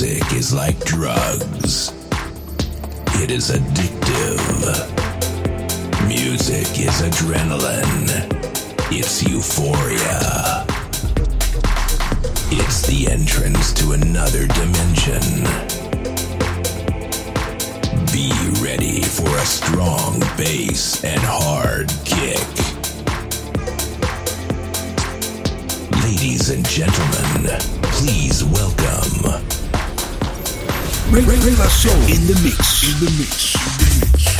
Music is like drugs. It is addictive. Music is adrenaline. It's euphoria. It's the entrance to another dimension. Be ready for a strong bass and hard kick. Ladies and gentlemen, please welcome. Ray, Ray, Ray La Soul in the mix. In the mix. In the mix.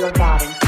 Your body.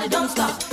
Keep it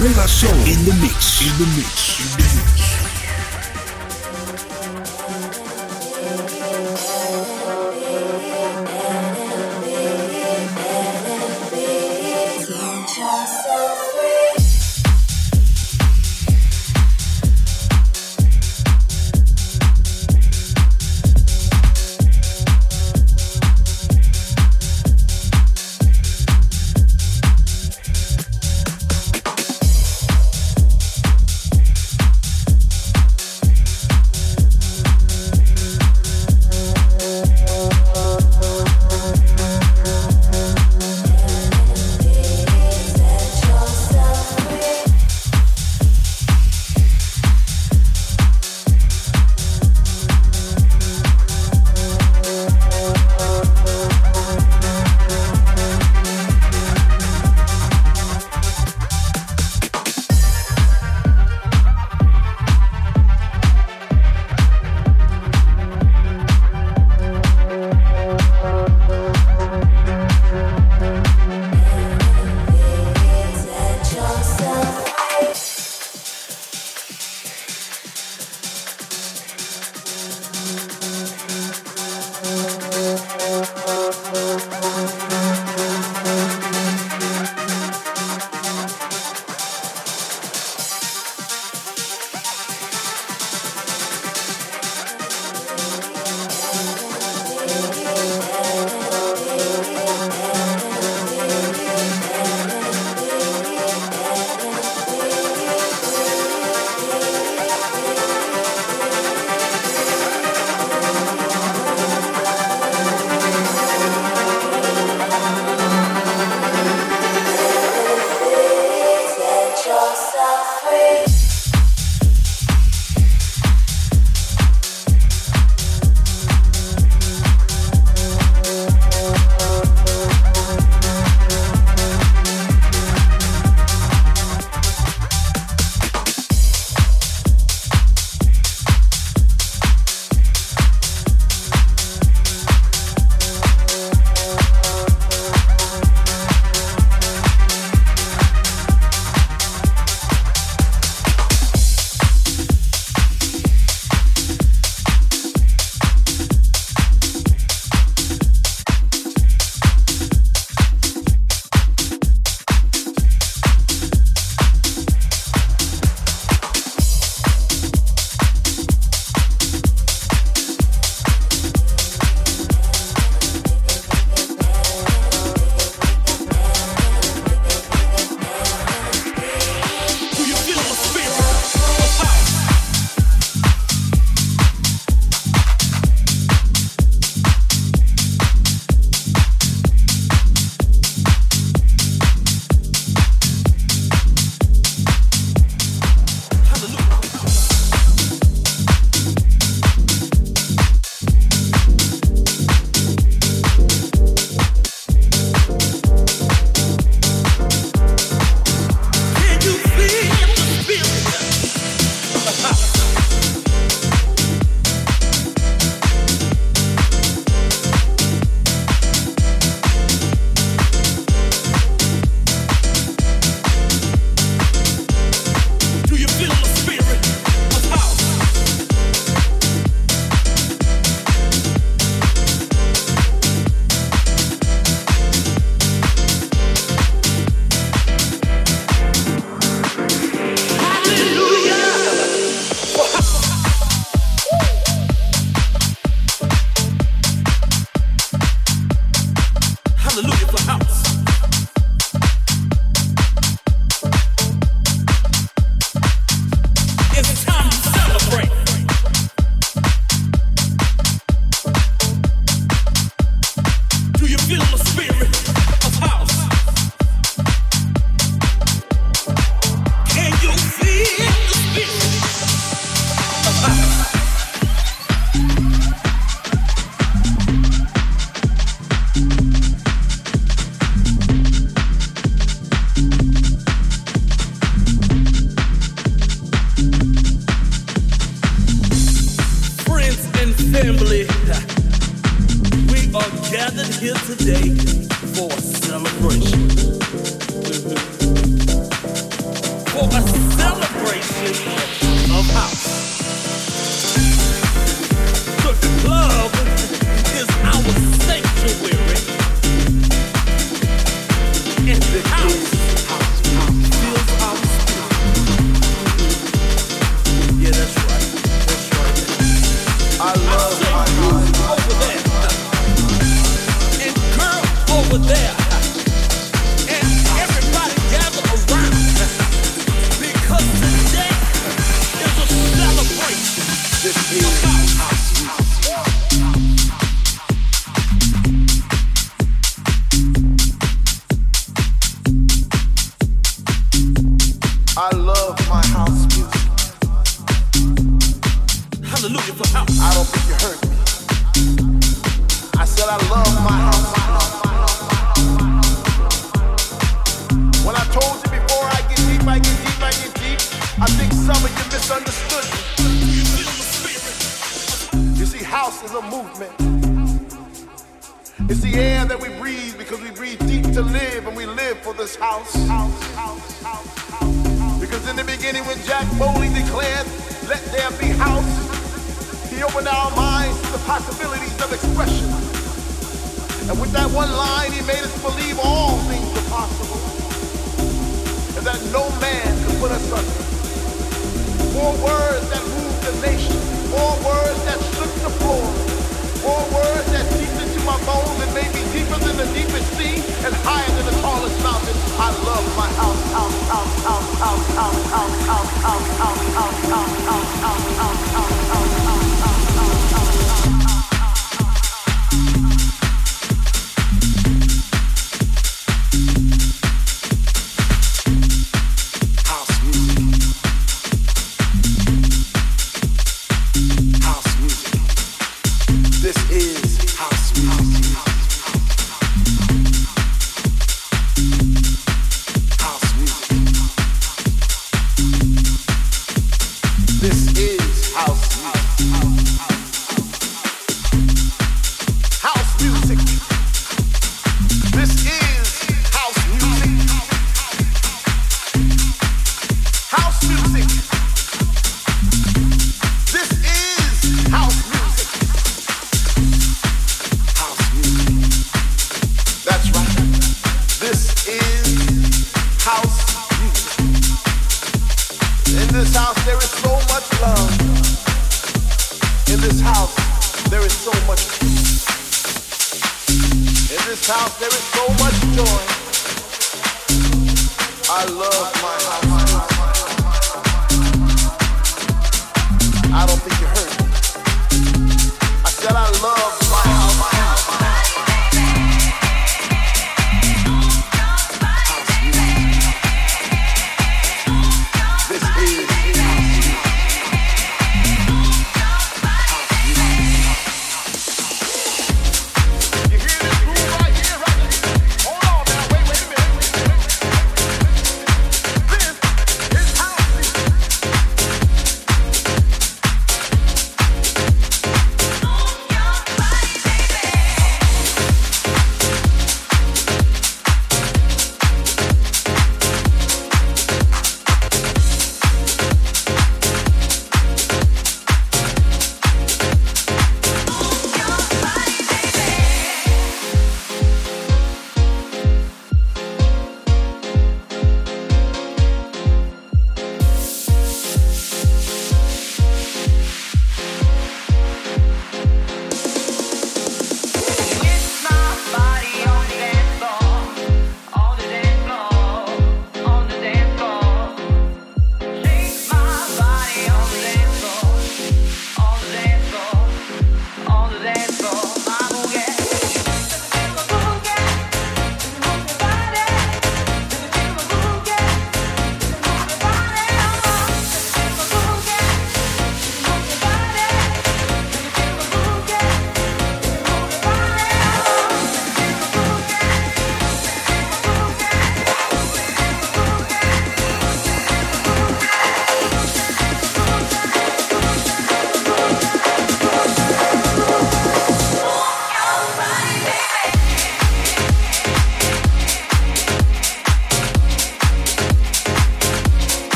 Ray La Soul in the mix. In the mix. In the mix.